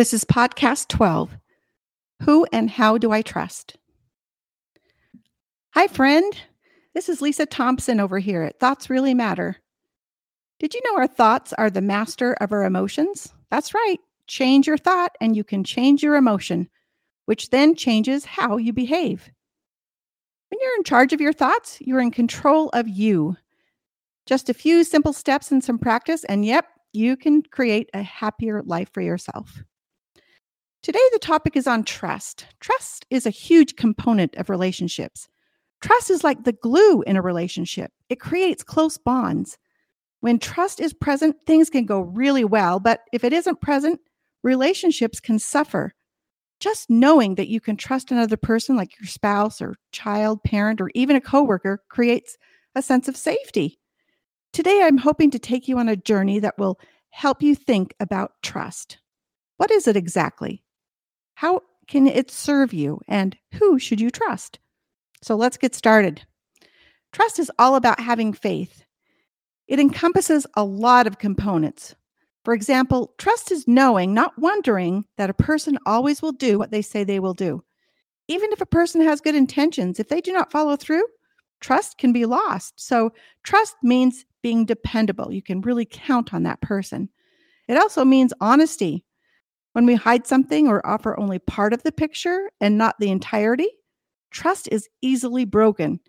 This is podcast 12 Who and How Do I Trust? Hi, friend. This is Leesa Thompson over here at Thoughts Really Matter. Did you know our thoughts are the master of our emotions? That's right. Change your thought and you can change your emotion, which then changes how you behave. When you're in charge of your thoughts, you're in control of you. Just a few simple steps and some practice, and yep, you can create a happier life for yourself. Today, the topic is on trust. Trust is a huge component of relationships. Trust is like the glue in a relationship, it creates close bonds. When trust is present, things can go really well, but if it isn't present, relationships can suffer. Just knowing that you can trust another person, like your spouse or child, parent, or even a coworker, creates a sense of safety. Today, I'm hoping to take you on a journey that will help you think about trust. What is it exactly? How can it serve you? And who should you trust? So let's get started. Trust is all about having faith. It encompasses a lot of components. For example, trust is knowing, not wondering, that a person always will do what they say they will do. Even if a person has good intentions, if they do not follow through, trust can be lost. So, trust means being dependable. You can really count on that person. It also means honesty. When we hide something or offer only part of the picture and not the entirety, trust is easily broken.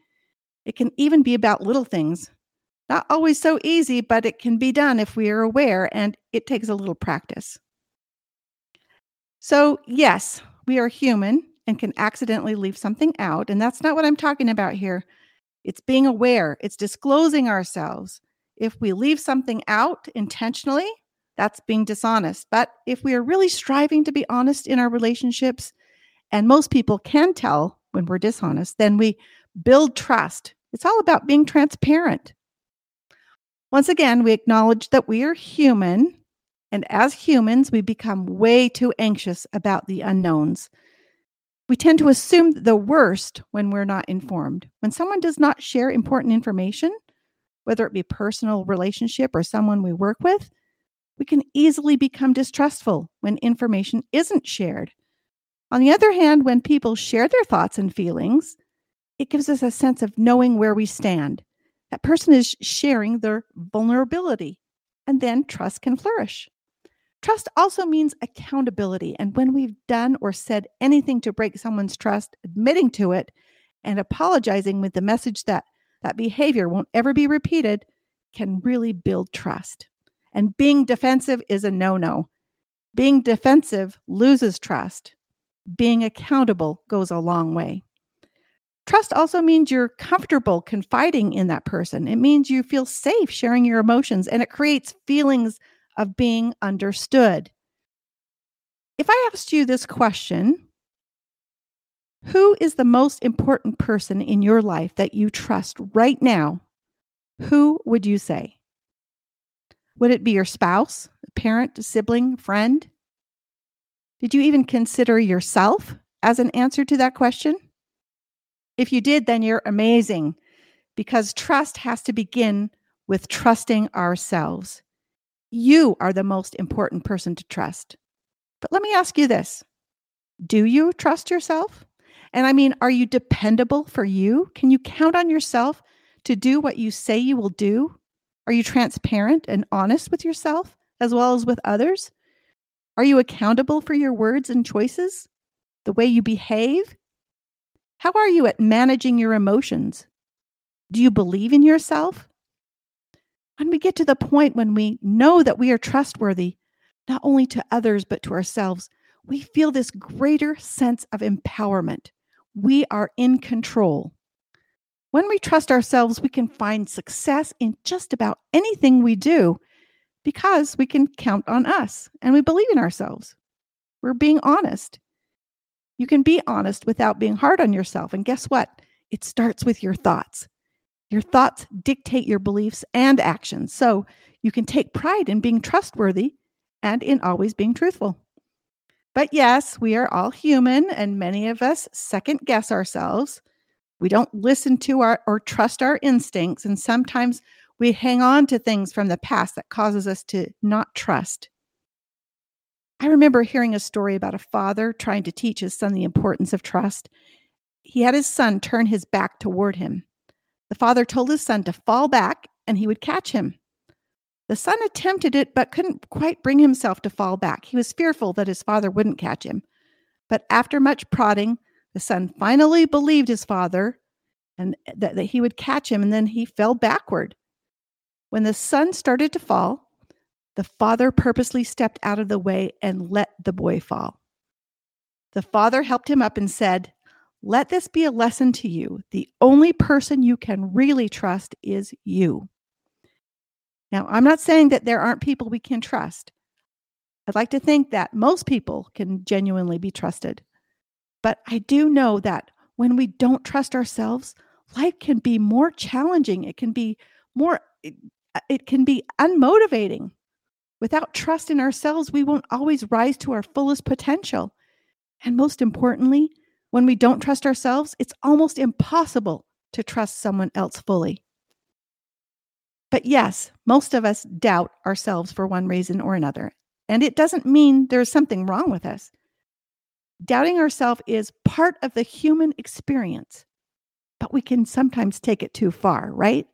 It can even be about little things. Not always so easy, but it can be done if we are aware and it takes a little practice. So, yes, we are human and can accidentally leave something out. And that's not what I'm talking about here. It's being aware, it's disclosing ourselves. If we leave something out intentionally, that's being dishonest. But if we are really striving to be honest in our relationships, and most people can tell when we're dishonest, then we build trust. It's all about being transparent. Once again, we acknowledge that we are human, and as humans, we become way too anxious about the unknowns. We tend to assume the worst when we're not informed. When someone does not share important information, whether it be personal relationship or someone we work with, we can easily become distrustful when information isn't shared. On the other hand, when people share their thoughts and feelings, it gives us a sense of knowing where we stand. That person is sharing their vulnerability, and then trust can flourish. Trust also means accountability. And when we've done or said anything to break someone's trust, admitting to it and apologizing with the message that that behavior won't ever be repeated can really build trust. And being defensive is a no no. Being defensive loses trust. Being accountable goes a long way. Trust also means you're comfortable confiding in that person. It means you feel safe sharing your emotions and it creates feelings of being understood. If I asked you this question, who is the most important person in your life that you trust right now? Who would you say? Would it be your spouse, parent, sibling, friend? Did you even consider yourself as an answer to that question? If you did, then you're amazing because trust has to begin with trusting ourselves. You are the most important person to trust. But let me ask you this Do you trust yourself? And I mean, are you dependable for you? Can you count on yourself to do what you say you will do? Are you transparent and honest with yourself as well as with others? Are you accountable for your words and choices? The way you behave? How are you at managing your emotions? Do you believe in yourself? When we get to the point when we know that we are trustworthy, not only to others, but to ourselves, we feel this greater sense of empowerment. We are in control. When we trust ourselves, we can find success in just about anything we do because we can count on us and we believe in ourselves. We're being honest. You can be honest without being hard on yourself. And guess what? It starts with your thoughts. Your thoughts dictate your beliefs and actions. So you can take pride in being trustworthy and in always being truthful. But yes, we are all human, and many of us second guess ourselves. We don't listen to our or trust our instincts, and sometimes we hang on to things from the past that causes us to not trust. I remember hearing a story about a father trying to teach his son the importance of trust. He had his son turn his back toward him. The father told his son to fall back and he would catch him. The son attempted it, but couldn't quite bring himself to fall back. He was fearful that his father wouldn't catch him. But after much prodding, the son finally believed his father and that, that he would catch him, and then he fell backward. When the son started to fall, the father purposely stepped out of the way and let the boy fall. The father helped him up and said, Let this be a lesson to you. The only person you can really trust is you. Now, I'm not saying that there aren't people we can trust. I'd like to think that most people can genuinely be trusted. But I do know that when we don't trust ourselves, life can be more challenging. It can be more, it, uh, it can be unmotivating. Without trust in ourselves, we won't always rise to our fullest potential. And most importantly, when we don't trust ourselves, it's almost impossible to trust someone else fully. But yes, most of us doubt ourselves for one reason or another. And it doesn't mean there's something wrong with us. Doubting ourselves is part of the human experience, but we can sometimes take it too far, right?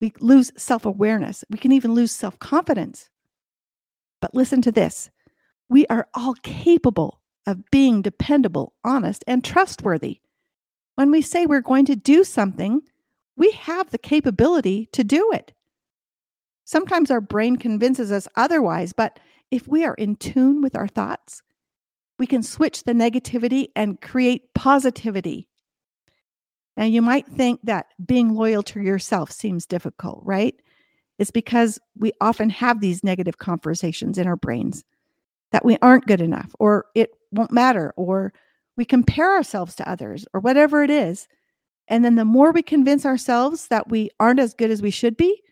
We lose self awareness. We can even lose self confidence. But listen to this we are all capable of being dependable, honest, and trustworthy. When we say we're going to do something, we have the capability to do it. Sometimes our brain convinces us otherwise, but if we are in tune with our thoughts, we can switch the negativity and create positivity. Now, you might think that being loyal to yourself seems difficult, right? It's because we often have these negative conversations in our brains that we aren't good enough, or it won't matter, or we compare ourselves to others, or whatever it is. And then the more we convince ourselves that we aren't as good as we should be,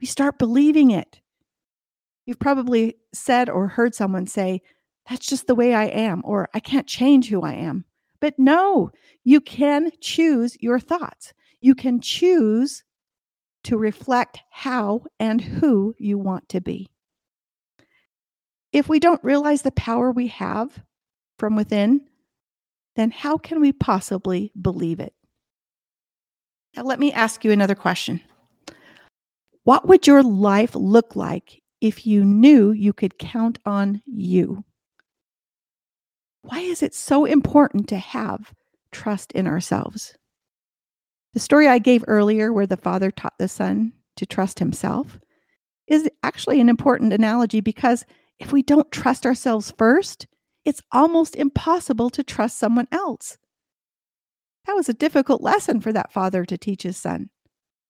we start believing it. You've probably said or heard someone say, That's just the way I am, or I can't change who I am. But no, you can choose your thoughts. You can choose to reflect how and who you want to be. If we don't realize the power we have from within, then how can we possibly believe it? Now, let me ask you another question. What would your life look like if you knew you could count on you? Why is it so important to have trust in ourselves? The story I gave earlier, where the father taught the son to trust himself, is actually an important analogy because if we don't trust ourselves first, it's almost impossible to trust someone else. That was a difficult lesson for that father to teach his son,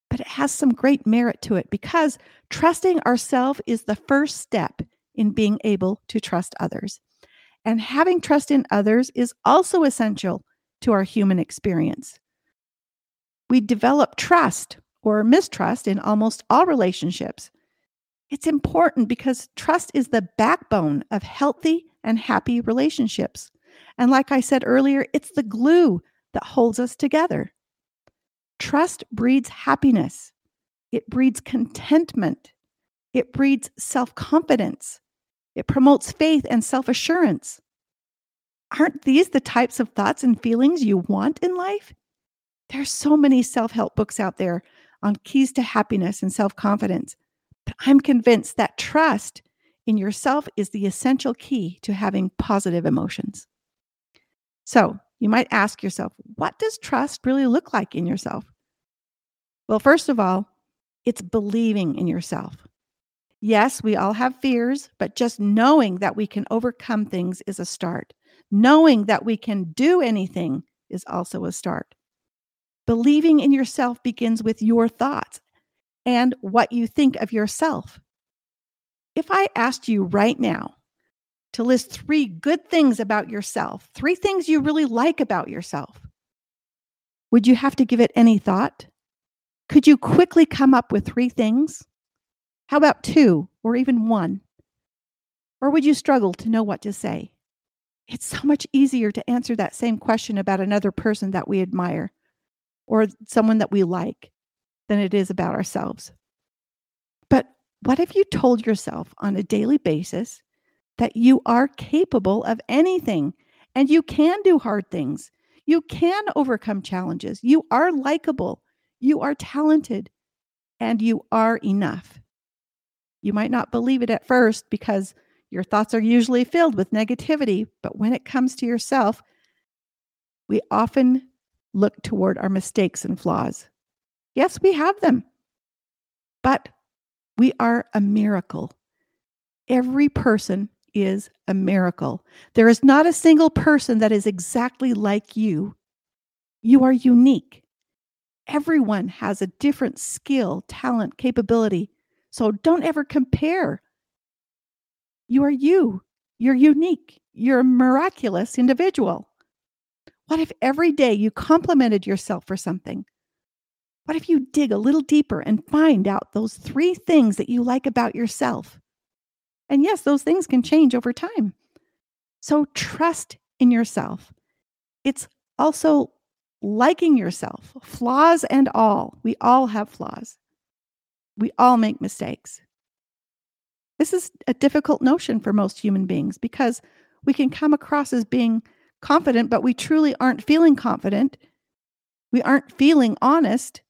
but it has some great merit to it because trusting ourselves is the first step in being able to trust others. And having trust in others is also essential to our human experience. We develop trust or mistrust in almost all relationships. It's important because trust is the backbone of healthy and happy relationships. And like I said earlier, it's the glue that holds us together. Trust breeds happiness, it breeds contentment, it breeds self confidence, it promotes faith and self assurance. Aren't these the types of thoughts and feelings you want in life? There's so many self-help books out there on keys to happiness and self-confidence. But I'm convinced that trust in yourself is the essential key to having positive emotions. So, you might ask yourself, what does trust really look like in yourself? Well, first of all, it's believing in yourself. Yes, we all have fears, but just knowing that we can overcome things is a start. Knowing that we can do anything is also a start. Believing in yourself begins with your thoughts and what you think of yourself. If I asked you right now to list three good things about yourself, three things you really like about yourself, would you have to give it any thought? Could you quickly come up with three things? How about two or even one? Or would you struggle to know what to say? It's so much easier to answer that same question about another person that we admire or someone that we like than it is about ourselves. But what if you told yourself on a daily basis that you are capable of anything and you can do hard things. You can overcome challenges. You are likable. You are talented and you are enough. You might not believe it at first because your thoughts are usually filled with negativity, but when it comes to yourself, we often look toward our mistakes and flaws. Yes, we have them, but we are a miracle. Every person is a miracle. There is not a single person that is exactly like you. You are unique. Everyone has a different skill, talent, capability. So don't ever compare. You are you. You're unique. You're a miraculous individual. What if every day you complimented yourself for something? What if you dig a little deeper and find out those three things that you like about yourself? And yes, those things can change over time. So trust in yourself. It's also liking yourself, flaws and all. We all have flaws. We all make mistakes. This is a difficult notion for most human beings because we can come across as being confident, but we truly aren't feeling confident. We aren't feeling honest.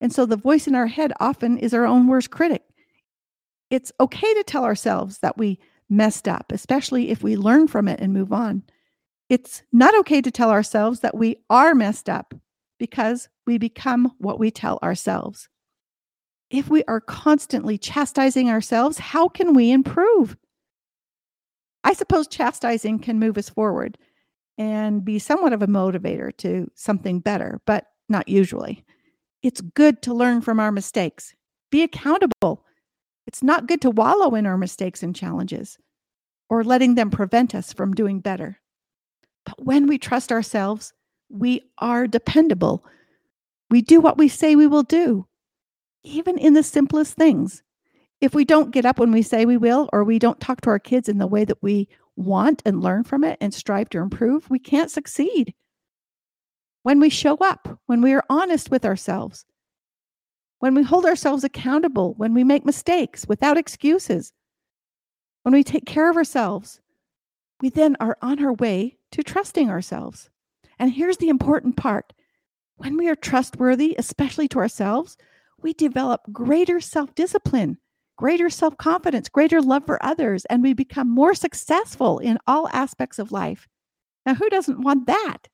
And so the voice in our head often is our own worst critic it's okay to tell ourselves that we messed up, especially if we learn from it and move on. It's not okay to tell ourselves that we are messed up because we become what we tell ourselves. If we are constantly chastising ourselves, how can we improve? I suppose chastising can move us forward and be somewhat of a motivator to something better, but not usually. It's good to learn from our mistakes, be accountable, it's not good to wallow in our mistakes and challenges or letting them prevent us from doing better. But when we trust ourselves, we are dependable. We do what we say we will do, even in the simplest things. If we don't get up when we say we will, or we don't talk to our kids in the way that we want and learn from it and strive to improve, we can't succeed. When we show up, when we are honest with ourselves, when we hold ourselves accountable, when we make mistakes without excuses, when we take care of ourselves, we then are on our way to trusting ourselves. And here's the important part when we are trustworthy, especially to ourselves, we develop greater self discipline, greater self confidence, greater love for others, and we become more successful in all aspects of life. Now, who doesn't want that?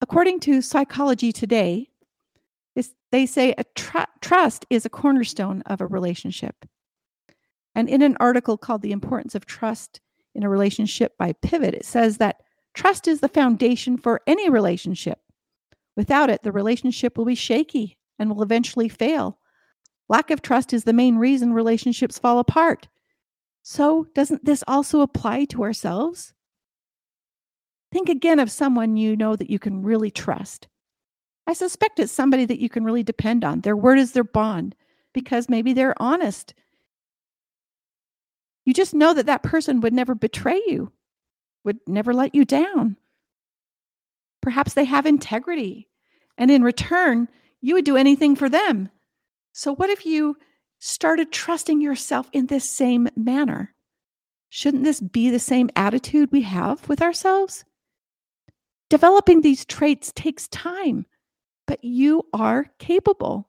According to Psychology Today, they say a tr- trust is a cornerstone of a relationship. And in an article called The Importance of Trust in a Relationship by Pivot, it says that trust is the foundation for any relationship. Without it, the relationship will be shaky and will eventually fail. Lack of trust is the main reason relationships fall apart. So, doesn't this also apply to ourselves? Think again of someone you know that you can really trust. I suspect it's somebody that you can really depend on. Their word is their bond because maybe they're honest. You just know that that person would never betray you, would never let you down. Perhaps they have integrity, and in return, you would do anything for them. So, what if you started trusting yourself in this same manner? Shouldn't this be the same attitude we have with ourselves? Developing these traits takes time but you are capable.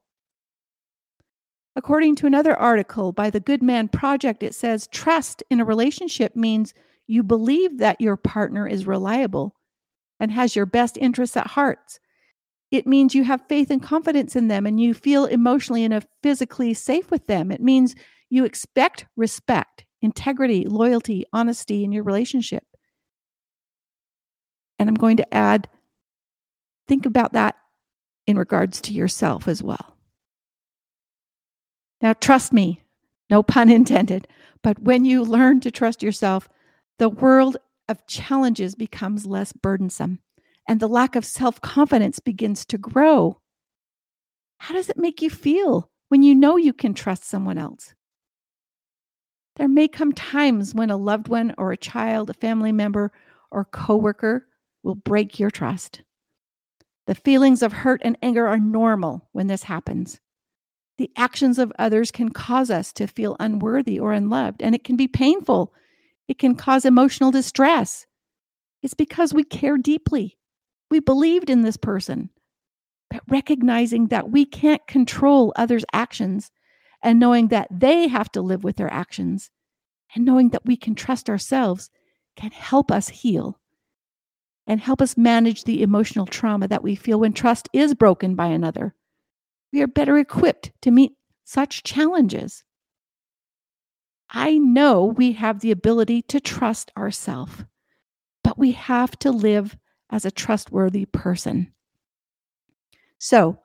According to another article by the Good Man Project, it says trust in a relationship means you believe that your partner is reliable and has your best interests at heart. It means you have faith and confidence in them and you feel emotionally and physically safe with them. It means you expect respect, integrity, loyalty, honesty in your relationship. And I'm going to add think about that in regards to yourself as well. Now, trust me, no pun intended, but when you learn to trust yourself, the world of challenges becomes less burdensome and the lack of self confidence begins to grow. How does it make you feel when you know you can trust someone else? There may come times when a loved one or a child, a family member, or coworker will break your trust. The feelings of hurt and anger are normal when this happens. The actions of others can cause us to feel unworthy or unloved, and it can be painful. It can cause emotional distress. It's because we care deeply. We believed in this person. But recognizing that we can't control others' actions and knowing that they have to live with their actions and knowing that we can trust ourselves can help us heal and help us manage the emotional trauma that we feel when trust is broken by another. We are better equipped to meet such challenges. I know we have the ability to trust ourselves, but we have to live as a trustworthy person. So,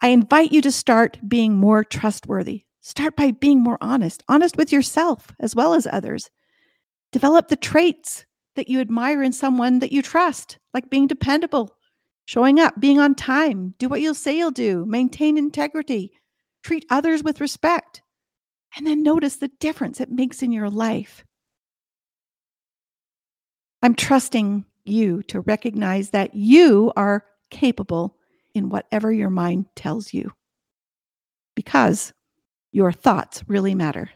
I invite you to start being more trustworthy. Start by being more honest, honest with yourself as well as others. Develop the traits that you admire in someone that you trust, like being dependable, showing up, being on time, do what you'll say you'll do, maintain integrity, treat others with respect, and then notice the difference it makes in your life. I'm trusting you to recognize that you are capable in whatever your mind tells you because your thoughts really matter.